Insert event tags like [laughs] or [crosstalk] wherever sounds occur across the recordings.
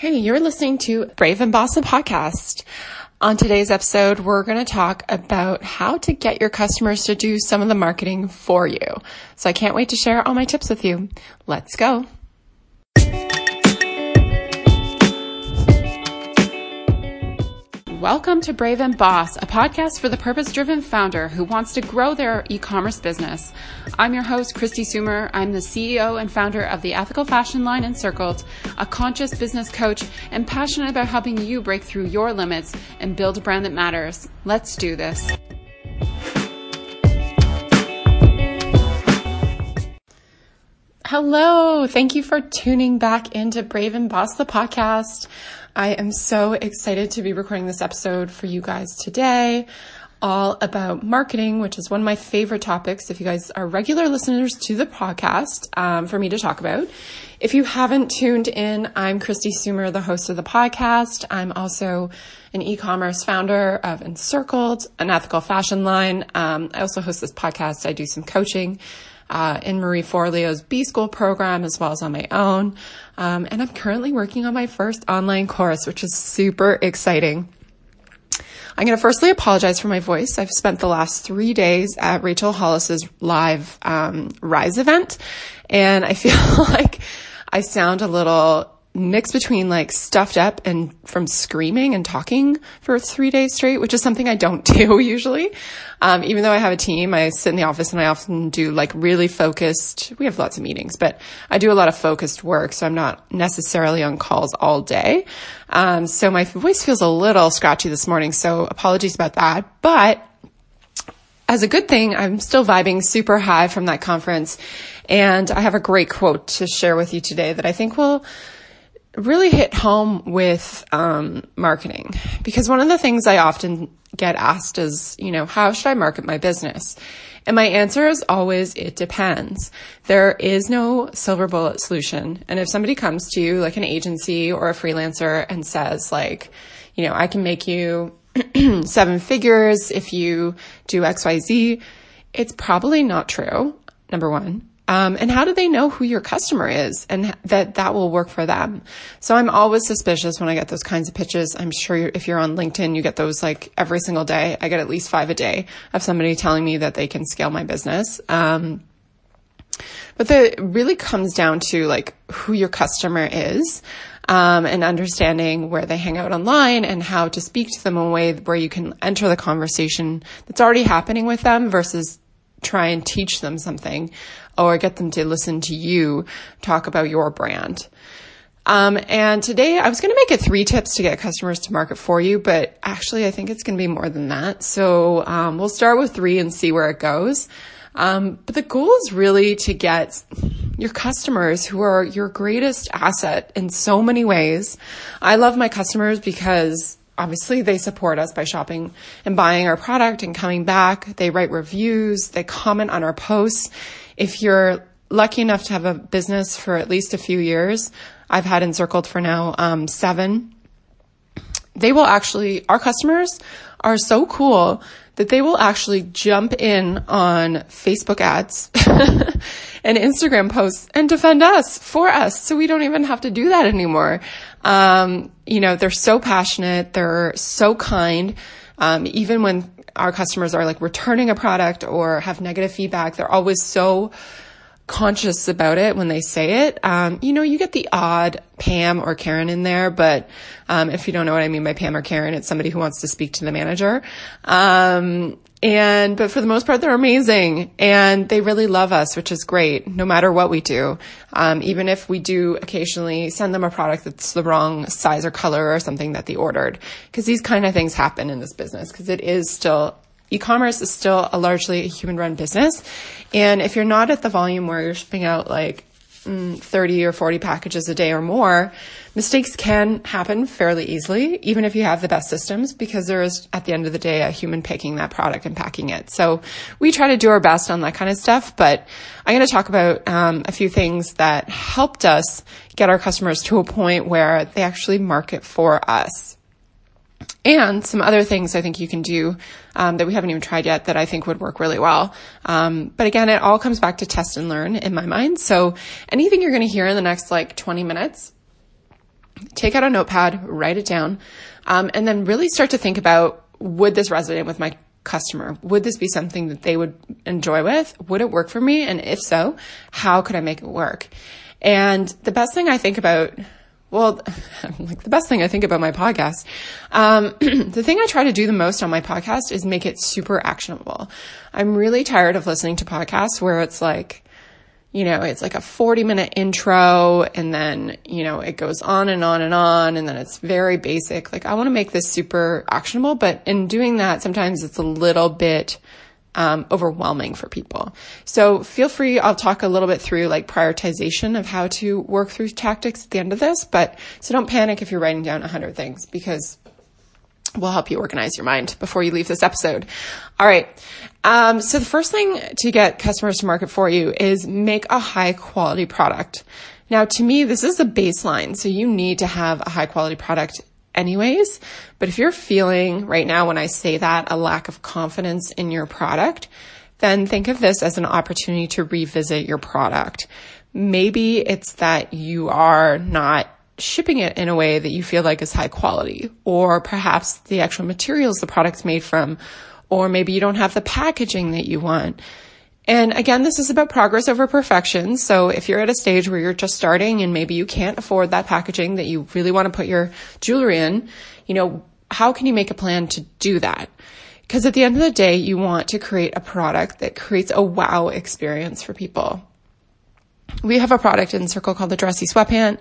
Hey, you're listening to Brave and Boss podcast. On today's episode, we're going to talk about how to get your customers to do some of the marketing for you. So I can't wait to share all my tips with you. Let's go. Welcome to Brave and Boss, a podcast for the purpose driven founder who wants to grow their e commerce business. I'm your host, Kristi Soomer. I'm the CEO and founder of the ethical fashion line Encircled, a conscious business coach, and passionate about helping you break through your limits and build a brand that matters. Let's do this. Hello. Thank you for tuning back into Brave and Boss, the podcast. I am so excited to be recording this episode for you guys today, all about marketing, which is one of my favorite topics. If you guys are regular listeners to the podcast, um, for me to talk about. If you haven't tuned in, I'm Kristi Soomer, the host of the podcast. I'm also an e-commerce founder of Encircled, an ethical fashion line. Um, I also host this podcast. I do some coaching uh, in Marie Forleo's B School program as well as on my own. Um, and I'm currently working on my first online course, which is super exciting. I'm going to firstly apologize for my voice. I've spent the last three days at Rachel Hollis's live um, Rise event, and I feel [laughs] like I sound a little mix between like stuffed up and from screaming and talking for three days straight, which is something I don't [laughs] do usually. Um, even though I have a team, I sit in the office and I often do like really focused, we have lots of meetings, but I do a lot of focused work. So I'm not necessarily on calls all day. Um, so my voice feels a little scratchy this morning. So apologies about that, but as a good thing, I'm still vibing super high from that conference. And I have a great quote to share with you today that I think will really hit home with um, marketing because one of the things I often get asked is, you know, how should I market my business? And my answer is always, it depends. There is no silver bullet solution. And if somebody comes to you, like an agency or a freelancer, and says, like, you know, I can make you [clears throat] seven figures if you do XYZ, it's probably not true, number one. Um, and how do they know who your customer is and that that will work for them? So I'm always suspicious when I get those kinds of pitches. I'm sure you're, if you're on LinkedIn, you get those like every single day. I get at least five a day of somebody telling me that they can scale my business. Um, but the, it really comes down to like who your customer is. Um, and understanding where they hang out online and how to speak to them in a way where you can enter the conversation that's already happening with them versus try and teach them something or get them to listen to you talk about your brand. Um, and today I was going to make it three tips to get customers to market for you, but actually I think it's going to be more than that. So um, we'll start with three and see where it goes. Um, but the goal is really to get your customers who are your greatest asset in so many ways. I love my customers because obviously they support us by shopping and buying our product and coming back. They write reviews. They comment on our posts. If you're lucky enough to have a business for at least a few years, I've had encircled for now um, seven. They will actually, our customers are so cool that they will actually jump in on Facebook ads [laughs] and Instagram posts and defend us for us. So we don't even have to do that anymore. Um, you know, they're so passionate. They're so kind. Um, even when our customers are like returning a product or have negative feedback, they're always so conscious about it when they say it. Um, you know, you get the odd Pam or Karen in there, but um, if you don't know what I mean by Pam or Karen, it's somebody who wants to speak to the manager. Um, and, but for the most part, they're amazing and they really love us, which is great no matter what we do. Um, even if we do occasionally send them a product that's the wrong size or color or something that they ordered. Cause these kind of things happen in this business because it is still e-commerce is still a largely a human run business. And if you're not at the volume where you're shipping out like mm, 30 or 40 packages a day or more, mistakes can happen fairly easily, even if you have the best systems, because there is, at the end of the day, a human picking that product and packing it. So we try to do our best on that kind of stuff, but I'm going to talk about um, a few things that helped us get our customers to a point where they actually market for us and some other things I think you can do um, that we haven't even tried yet that I think would work really well. Um, but again, it all comes back to test and learn in my mind. So anything you're going to hear in the next like 20 minutes, take out a notepad, write it down, um, and then really start to think about would this resonate with my customer? Would this be something that they would enjoy with? Would it work for me? And if so, how could I make it work? And the best thing I think about well, [laughs] like the best thing I think about my podcast, um, [clears throat] the thing I try to do the most on my podcast is make it super actionable. I'm really tired of listening to podcasts where it's like, you know, it's like a 40 minute intro and then, you know, it goes on and on and on and then it's very basic. Like I want to make this super actionable, but in doing that, sometimes it's a little bit um, overwhelming for people. So feel free. I'll talk a little bit through like prioritization of how to work through tactics at the end of this, but so don't panic if you're writing down a hundred things because we'll help you organize your mind before you leave this episode. All right. Um, so the first thing to get customers to market for you is make a high quality product. Now, to me, this is the baseline. So you need to have a high quality product anyways. But if you're feeling right now, when I say that, a lack of confidence in your product, then think of this as an opportunity to revisit your product. Maybe it's that you are not shipping it in a way that you feel like is high quality, or perhaps the actual materials the product's made from, or maybe you don't have the packaging that you want. And again, this is about progress over perfection. So if you're at a stage where you're just starting and maybe you can't afford that packaging that you really want to put your jewelry in, you know, how can you make a plan to do that? Because at the end of the day, you want to create a product that creates a wow experience for people. We have a product Encircled called the Dressy Sweatpant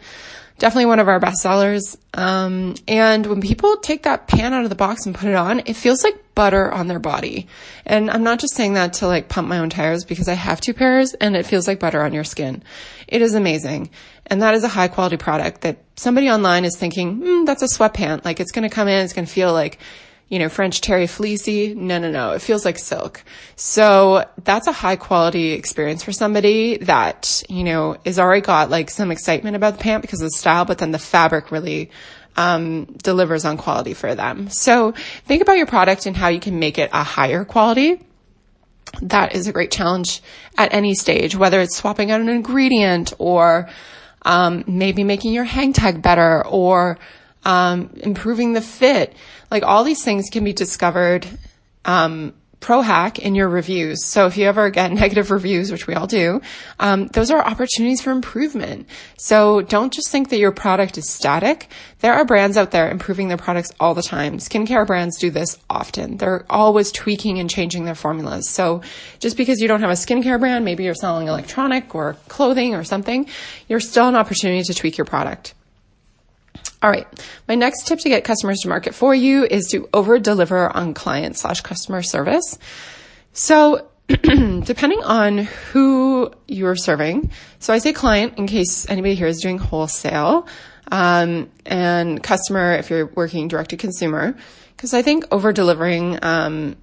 definitely one of our best sellers. Um, and when people take that pan out of the box and put it on, it feels like butter on their body. And I'm not just saying that to like pump my own tires because I have two pairs and it feels like butter on your skin. It is amazing. And that is a high quality product that somebody online is thinking, mm, that's a sweatpant. Like it's going to come in, it's going to feel like you know, French terry fleecy. No, no, no. It feels like silk. So that's a high quality experience for somebody that, you know, is already got like some excitement about the pant because of the style, but then the fabric really, um, delivers on quality for them. So think about your product and how you can make it a higher quality. That is a great challenge at any stage, whether it's swapping out an ingredient or, um, maybe making your hang tag better or, um, improving the fit. Like all these things can be discovered, um, pro hack in your reviews. So if you ever get [laughs] negative reviews, which we all do, um, those are opportunities for improvement. So don't just think that your product is static. There are brands out there improving their products all the time. Skincare brands do this often. They're always tweaking and changing their formulas. So just because you don't have a skincare brand, maybe you're selling electronic or clothing or something, you're still an opportunity to tweak your product. All right. My next tip to get customers to market for you is to over deliver on client slash customer service. So [clears throat] depending on who you're serving, so I say client in case anybody here is doing wholesale, um, and customer if you're working direct to consumer, because I think over delivering um,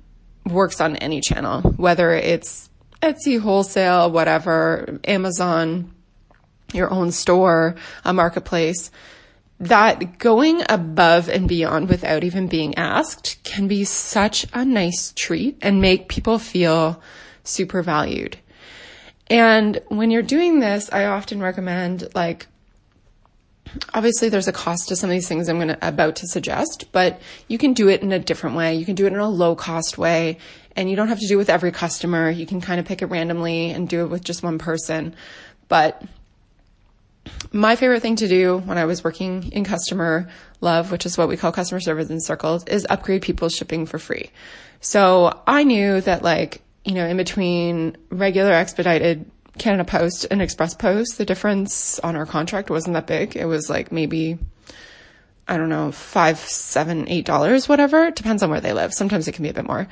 works on any channel, whether it's Etsy, wholesale, whatever, Amazon, your own store, a marketplace that going above and beyond without even being asked can be such a nice treat and make people feel super valued. And when you're doing this, I often recommend like, obviously there's a cost to some of these things I'm going to about to suggest, but you can do it in a different way. You can do it in a low cost way and you don't have to do it with every customer. You can kind of pick it randomly and do it with just one person. But my favorite thing to do when I was working in customer love, which is what we call customer service in circles, is upgrade people's shipping for free. So I knew that like, you know, in between regular expedited Canada Post and Express Post, the difference on our contract wasn't that big. It was like maybe, I don't know, five, seven, eight dollars, whatever. It depends on where they live. Sometimes it can be a bit more.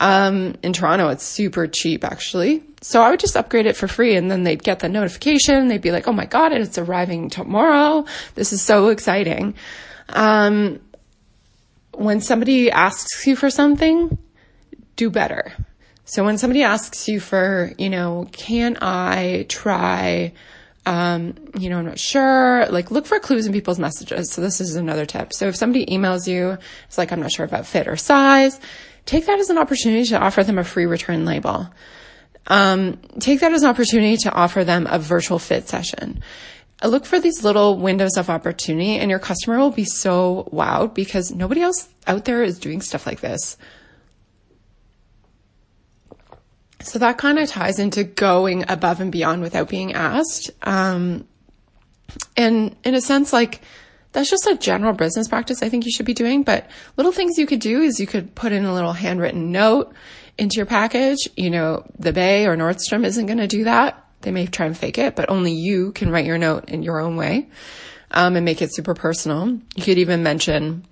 Um, in Toronto, it's super cheap actually. So I would just upgrade it for free and then they'd get the notification. They'd be like, Oh my God, it's arriving tomorrow. This is so exciting. Um, when somebody asks you for something, do better. So when somebody asks you for, you know, can I try, um, you know, I'm not sure, like look for clues in people's messages. So this is another tip. So if somebody emails you, it's like, I'm not sure about fit or size take that as an opportunity to offer them a free return label. Um, take that as an opportunity to offer them a virtual fit session. look for these little windows of opportunity and your customer will be so wowed because nobody else out there is doing stuff like this. So that kind of ties into going above and beyond without being asked. Um, and in a sense, like that's just a general business practice I think you should be doing. But little things you could do is you could put in a little handwritten note into your package. You know, the Bay or Nordstrom isn't going to do that. They may try and fake it, but only you can write your note in your own way um, and make it super personal. You could even mention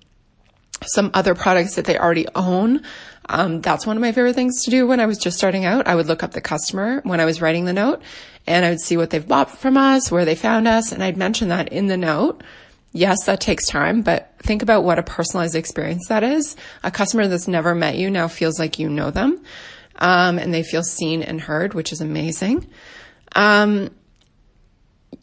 some other products that they already own. Um, that's one of my favorite things to do when I was just starting out. I would look up the customer when I was writing the note and I would see what they've bought from us, where they found us, and I'd mention that in the note. Yes, that takes time, but think about what a personalized experience that is. A customer that's never met you now feels like you know them, um, and they feel seen and heard, which is amazing. Um,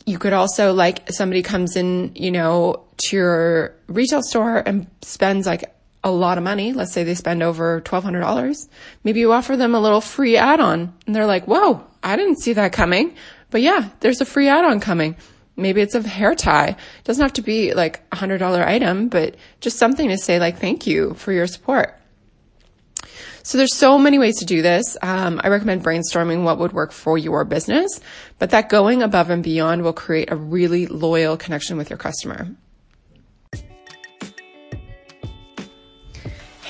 you could also like somebody comes in, you know, to your retail store and spends like a lot of money. Let's say they spend over $1,200. Maybe you offer them a little free add-on and they're like, whoa, I didn't see that coming. But yeah, there's a free add-on coming. Maybe it's a hair tie. It doesn't have to be like a hundred dollar item, but just something to say like, thank you for your support. So there's so many ways to do this. Um, I recommend brainstorming what would work for your business, but that going above and beyond will create a really loyal connection with your customer.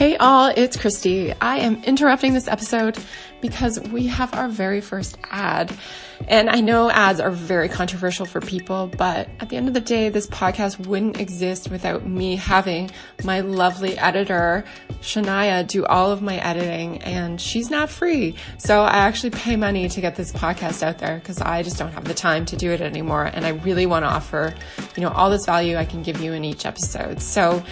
Hey all, it's Kristi. I am interrupting this episode because we have our very first ad. And I know ads are very controversial for people, but at the end of the day, this podcast wouldn't exist without me having my lovely editor, Shania, do all of my editing, and she's not free. So I actually pay money to get this podcast out there because I just don't have the time to do it anymore. And I really want to offer, you know, all this value I can give you in each episode. So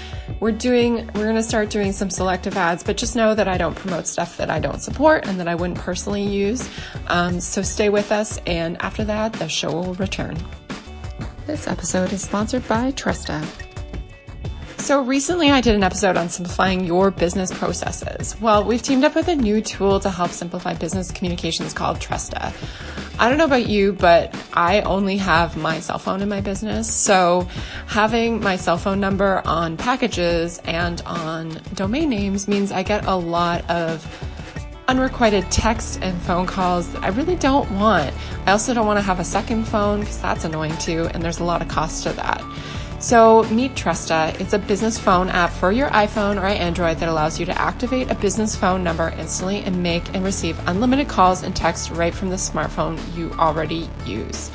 we're doing, we're going to start doing some selective ads, but just know that I don't promote stuff that I don't support and that I wouldn't personally use. Um, so stay with us and after that, the show will return. This episode is sponsored by Tresta. So recently I did an episode on simplifying your business processes. Well, we've teamed up with a new tool to help simplify business communications called Tresta. I don't know about you, but I only have my cell phone in my business. So having my cell phone number on packages and on domain names means I get a lot of unrequited text and phone calls that I really don't want. I also don't want to have a second phone because that's annoying too, and there's a lot of cost to that. So, meet Tresta. It's a business phone app for your iPhone or Android that allows you to activate a business phone number instantly and make and receive unlimited calls and texts right from the smartphone you already use.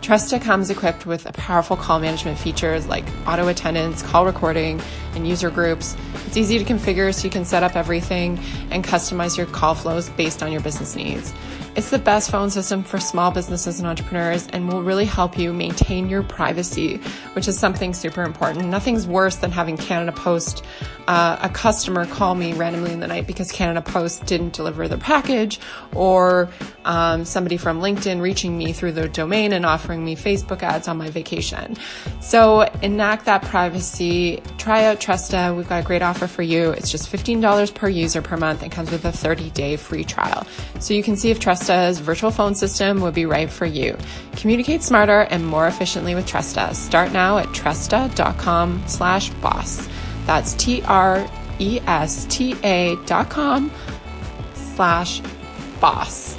Tresta comes equipped with powerful call management features like auto attendance, call recording, and user groups. It's easy to configure so you can set up everything and customize your call flows based on your business needs. It's the best phone system for small businesses and entrepreneurs and will really help you maintain your privacy, which is something super important. Nothing's worse than having Canada Post, uh, a customer call me randomly in the night because Canada Post didn't deliver their package, or um, somebody from LinkedIn reaching me through the domain and offering me Facebook ads on my vacation. So enact that privacy. Try out Tresta. We've got a great offer for you. It's just $15 per user per month and comes with a 30 day free trial. So you can see if Tresta Tresta's virtual phone system would be right for you. Communicate smarter and more efficiently with Tresta. Start now at tresta.com slash boss. That's T-R-E-S-T-A dot com slash boss.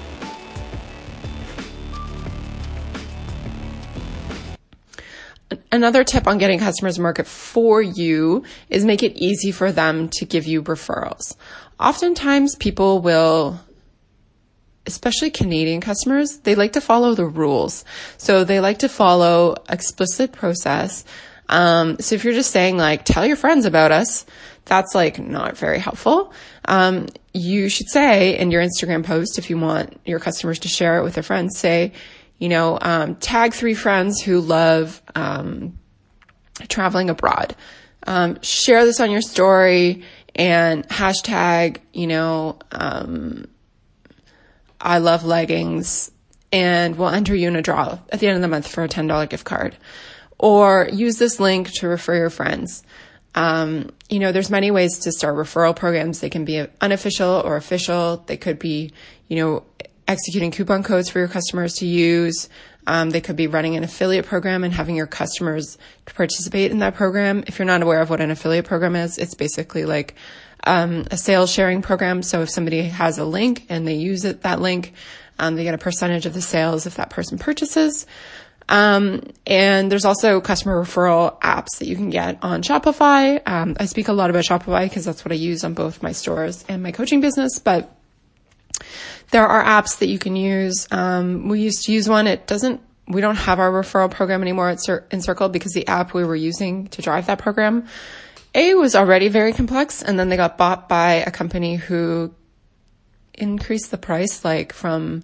Another tip on getting customers to market for you is make it easy for them to give you referrals. Oftentimes people will especially Canadian customers, they like to follow the rules. So they like to follow explicit process. Um, so if you're just saying like, tell your friends about us, that's like not very helpful. Um, you should say in your Instagram post, if you want your customers to share it with their friends, say, you know, um, tag three friends who love, um, traveling abroad. Um, share this on your story and hashtag, you know, um, I love leggings and we'll enter you in a draw at the end of the month for a $10 gift card. Or use this link to refer your friends. Um, you know, there's many ways to start referral programs. They can be unofficial or official. They could be, you know, executing coupon codes for your customers to use. Um, they could be running an affiliate program and having your customers participate in that program. If you're not aware of what an affiliate program is, it's basically like um, a sales sharing program. So if somebody has a link and they use it, that link, um, they get a percentage of the sales if that person purchases. Um, and there's also customer referral apps that you can get on Shopify. Um, I speak a lot about Shopify because that's what I use on both my stores and my coaching business, but there are apps that you can use. Um, we used to use one. It doesn't, we don't have our referral program anymore at Cir- Encircle because the app we were using to drive that program, A was already very complex and then they got bought by a company who increased the price like from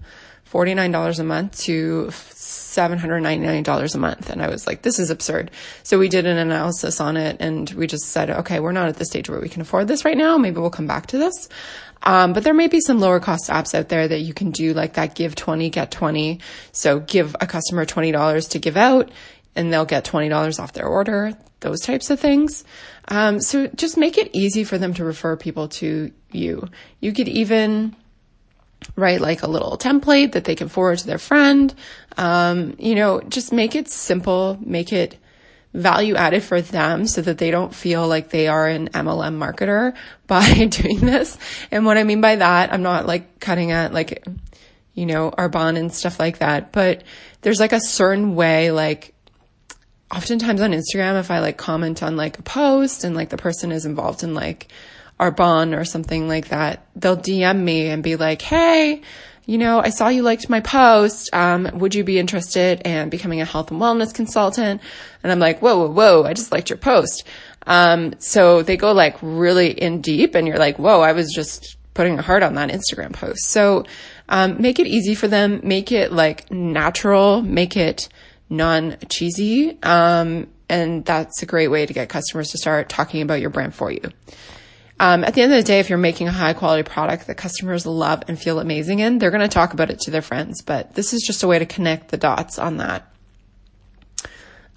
$49 a month to $799 a month. And I was like, this is absurd. So we did an analysis on it and we just said, okay, we're not at the stage where we can afford this right now. Maybe we'll come back to this. Um, but there may be some lower cost apps out there that you can do like that give 20, get 20. So give a customer $20 to give out and they'll get $20 off their order, those types of things. Um, so just make it easy for them to refer people to you. You could even write like a little template that they can forward to their friend. Um, you know, just make it simple, make it value added for them so that they don't feel like they are an MLM marketer [laughs] by [laughs] doing this. And what I mean by that, I'm not like cutting at like, you know, Arbonne and stuff like that, but there's like a certain way, like oftentimes on Instagram, if I like comment on like a post and like the person is involved in like, Arbonne or something like that, they'll DM me and be like, Hey, you know, I saw you liked my post. Um, would you be interested in becoming a health and wellness consultant? And I'm like, whoa, whoa, whoa. I just liked your post. Um, so they go like really in deep and you're like, whoa, I was just putting a heart on that Instagram post. So, um, make it easy for them. Make it like natural. Make it non cheesy. Um, and that's a great way to get customers to start talking about your brand for you. Um, at the end of the day, if you're making a high quality product that customers love and feel amazing in, they're going to talk about it to their friends. But this is just a way to connect the dots on that.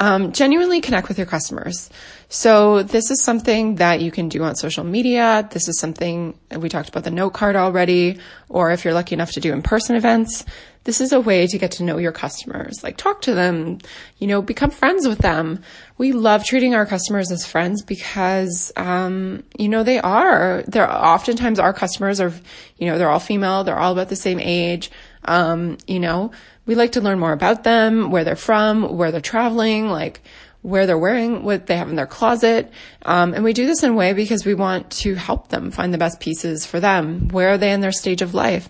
Um, genuinely connect with your customers. So this is something that you can do on social media. This is something we talked about the note card already, or if you're lucky enough to do in-person events, this is a way to get to know your customers, like talk to them, you know, become friends with them. We love treating our customers as friends because, um, you know, they are, they're oftentimes our customers are, you know, they're all female. They're all about the same age. Um, you know, we like to learn more about them, where they're from, where they're traveling, like where they're wearing, what they have in their closet. Um, and we do this in a way because we want to help them find the best pieces for them. Where are they in their stage of life?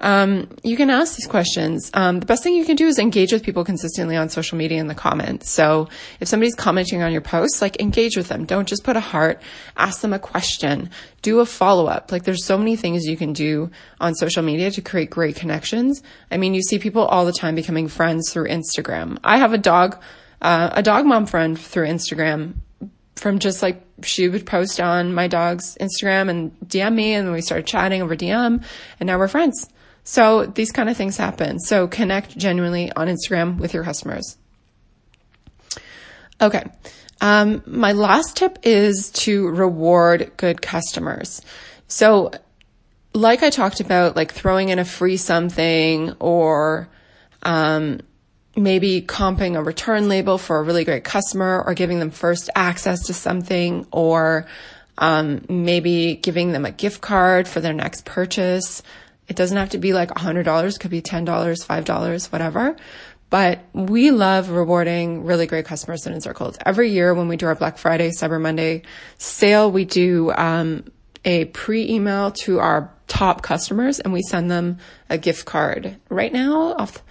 Um, you can ask these questions. Um, the best thing you can do is engage with people consistently on social media in the comments. So if somebody's commenting on your posts, like engage with them. Don't just put a heart. Ask them a question. Do a follow up. Like there's so many things you can do on social media to create great connections. I mean, you see people all the time becoming friends through Instagram. I have a dog, uh, a dog mom friend through Instagram from just like she would post on my dog's Instagram and DM me and we started chatting over DM and now we're friends. So these kind of things happen. So connect genuinely on Instagram with your customers. Okay. Um, my last tip is to reward good customers. So like I talked about, like throwing in a free something or, um, maybe comping a return label for a really great customer or giving them first access to something or, um, maybe giving them a gift card for their next purchase. It doesn't have to be like $100, could be $10, $5, whatever. But we love rewarding really great customers in Encircled. Every year when we do our Black Friday, Cyber Monday sale, we do um, a pre-email to our top customers and we send them a gift card. Right now, off the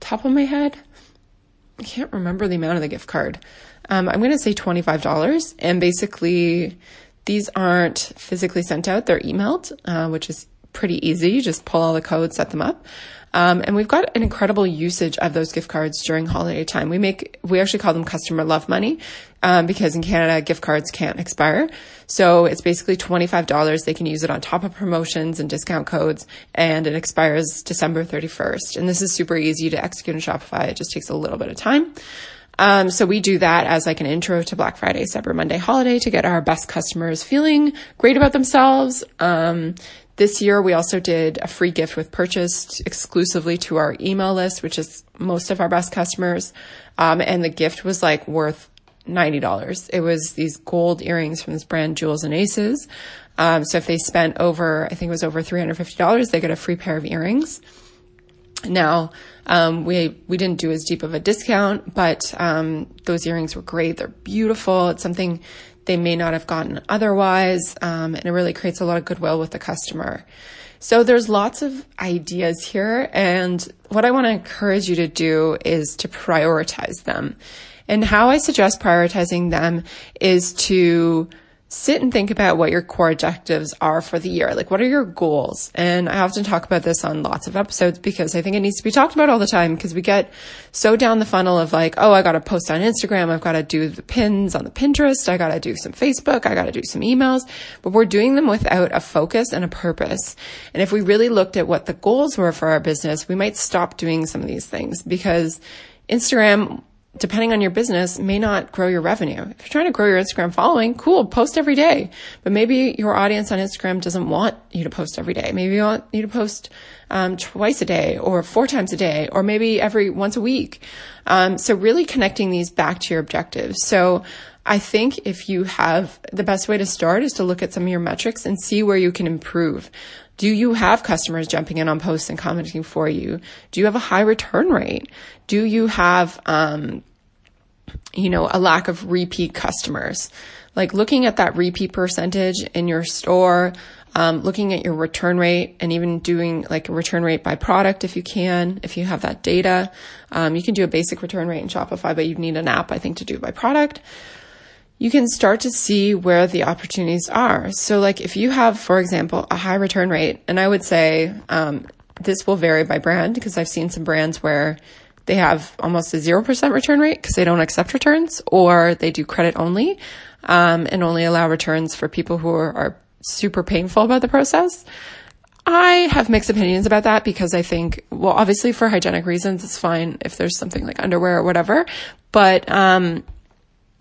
top of my head, I can't remember the amount of the gift card. Um, I'm going to say $25. And basically, these aren't physically sent out, they're emailed, uh, which is pretty easy. You just pull all the codes, set them up. Um, and we've got an incredible usage of those gift cards during holiday time. We make, we actually call them customer love money, um, because in Canada, gift cards can't expire. So it's basically $25. They can use it on top of promotions and discount codes and it expires December 31st. And this is super easy to execute in Shopify. It just takes a little bit of time. Um, so we do that as like an intro to Black Friday, Cyber Monday holiday to get our best customers feeling great about themselves. Um, this year, we also did a free gift with purchase exclusively to our email list, which is most of our best customers. Um, and the gift was like worth $90. It was these gold earrings from this brand, Jewels and Aces. Um, so if they spent over, I think it was over $350, they get a free pair of earrings. Now, um, we we didn't do as deep of a discount, but um, those earrings were great. They're beautiful. It's something they may not have gotten otherwise, um, and it really creates a lot of goodwill with the customer. So there's lots of ideas here, and what I want to encourage you to do is to prioritize them. And how I suggest prioritizing them is to sit and think about what your core objectives are for the year. Like, what are your goals? And I often talk about this on lots of episodes because I think it needs to be talked about all the time because we get so down the funnel of like, oh, I got to post on Instagram. I've got to do the pins on the Pinterest. I got to do some Facebook. I got to do some emails, but we're doing them without a focus and a purpose. And if we really looked at what the goals were for our business, we might stop doing some of these things because Instagram depending on your business, may not grow your revenue. If you're trying to grow your Instagram following, cool, post every day. But maybe your audience on Instagram doesn't want you to post every day. Maybe you want you to post um, twice a day or four times a day or maybe every once a week. Um, so really connecting these back to your objectives. So I think if you have the best way to start is to look at some of your metrics and see where you can improve. Do you have customers jumping in on posts and commenting for you? Do you have a high return rate? Do you have, um, you know, a lack of repeat customers? Like looking at that repeat percentage in your store, um, looking at your return rate and even doing like a return rate by product if you can, if you have that data. Um, you can do a basic return rate in Shopify, but you'd need an app, I think, to do it by product you can start to see where the opportunities are. So, like if you have, for example, a high return rate, and I would say um, this will vary by brand because I've seen some brands where they have almost a 0% return rate because they don't accept returns or they do credit only um, and only allow returns for people who are, are super painful about the process. I have mixed opinions about that because I think, well, obviously for hygienic reasons, it's fine if there's something like underwear or whatever. But um,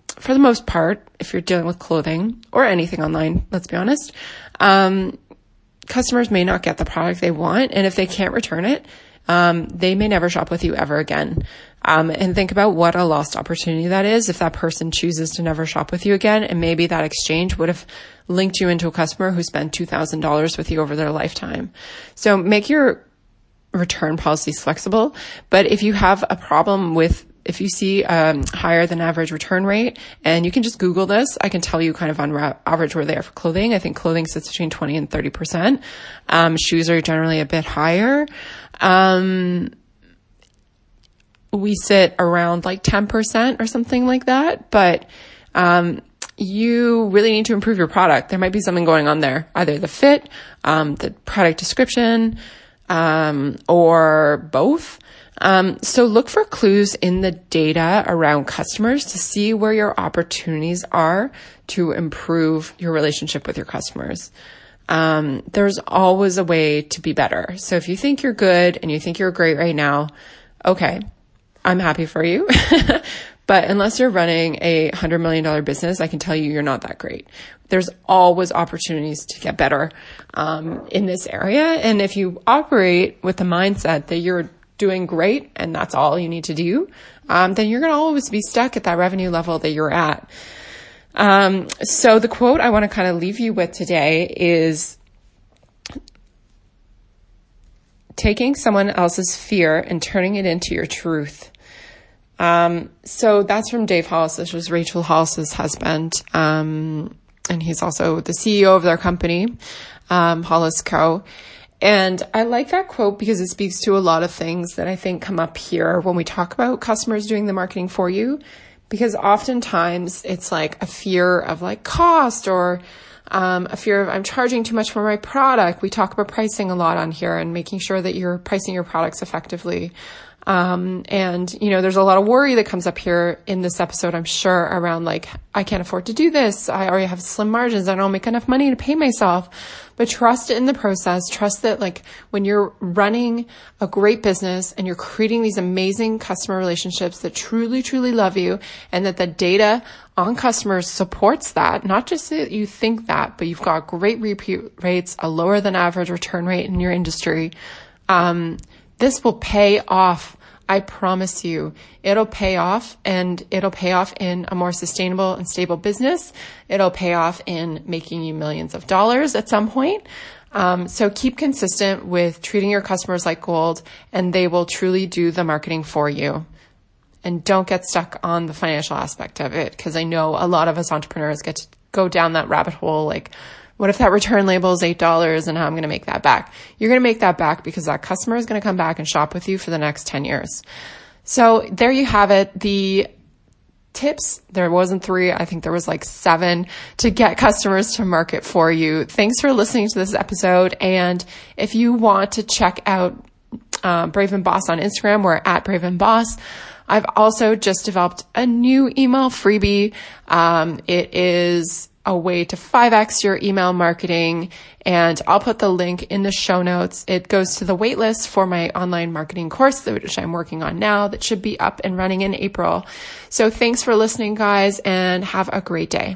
for the most part, if you're dealing with clothing or anything online, let's be honest, um, customers may not get the product they want. And if they can't return it, um, they may never shop with you ever again. Um, and think about what a lost opportunity that is if that person chooses to never shop with you again. And maybe that exchange would have linked you into a customer who spent $2,000 with you over their lifetime. So make your return policies flexible. But if you have a problem with if you see um, higher than average return rate, and you can just Google this, I can tell you kind of on ra- average where they are for clothing. I think clothing sits between 20 and 30%. Um, shoes are generally a bit higher. Um, we sit around like 10% or something like that, but, um, you really need to improve your product. There might be something going on there, either the fit, um, the product description, um, or both. Um, so look for clues in the data around customers to see where your opportunities are to improve your relationship with your customers. Um, there's always a way to be better. So if you think you're good and you think you're great right now, okay, I'm happy for you. [laughs] but unless you're running a hundred million dollar business, I can tell you you're not that great. There's always opportunities to get better um, in this area. And if you operate with the mindset that you're doing great and that's all you need to do, um, then you're going to always be stuck at that revenue level that you're at. Um, so the quote I want to kind of leave you with today is taking someone else's fear and turning it into your truth. Um, so that's from Dave Hollis. This was Rachel Hollis's husband. Um, and he's also the CEO of their company, um, Hollis Co. And I like that quote because it speaks to a lot of things that I think come up here when we talk about customers doing the marketing for you. Because oftentimes it's like a fear of like cost or um, a fear of I'm charging too much for my product. We talk about pricing a lot on here and making sure that you're pricing your products effectively. Um, and you know, there's a lot of worry that comes up here in this episode, I'm sure, around like, I can't afford to do this. I already have slim margins. I don't make enough money to pay myself. But trust in the process. Trust that like when you're running a great business and you're creating these amazing customer relationships that truly, truly love you and that the data on customers supports that, not just that you think that, but you've got great repeat rates, a lower than average return rate in your industry. Um, this will pay off I promise you it'll pay off and it'll pay off in a more sustainable and stable business. It'll pay off in making you millions of dollars at some point. Um, so keep consistent with treating your customers like gold and they will truly do the marketing for you. And don't get stuck on the financial aspect of it because I know a lot of us entrepreneurs get to go down that rabbit hole like, what if that return label is $8 and how I'm going to make that back? You're going to make that back because that customer is going to come back and shop with you for the next 10 years. So there you have it. The tips. There wasn't three. I think there was like seven to get customers to market for you. Thanks for listening to this episode. And if you want to check out uh, Brave and Boss on Instagram, we're at Brave and Boss. I've also just developed a new email freebie. Um, it is a way to 5x your email marketing. And I'll put the link in the show notes. It goes to the waitlist for my online marketing course, which I'm working on now that should be up and running in April. So thanks for listening, guys, and have a great day.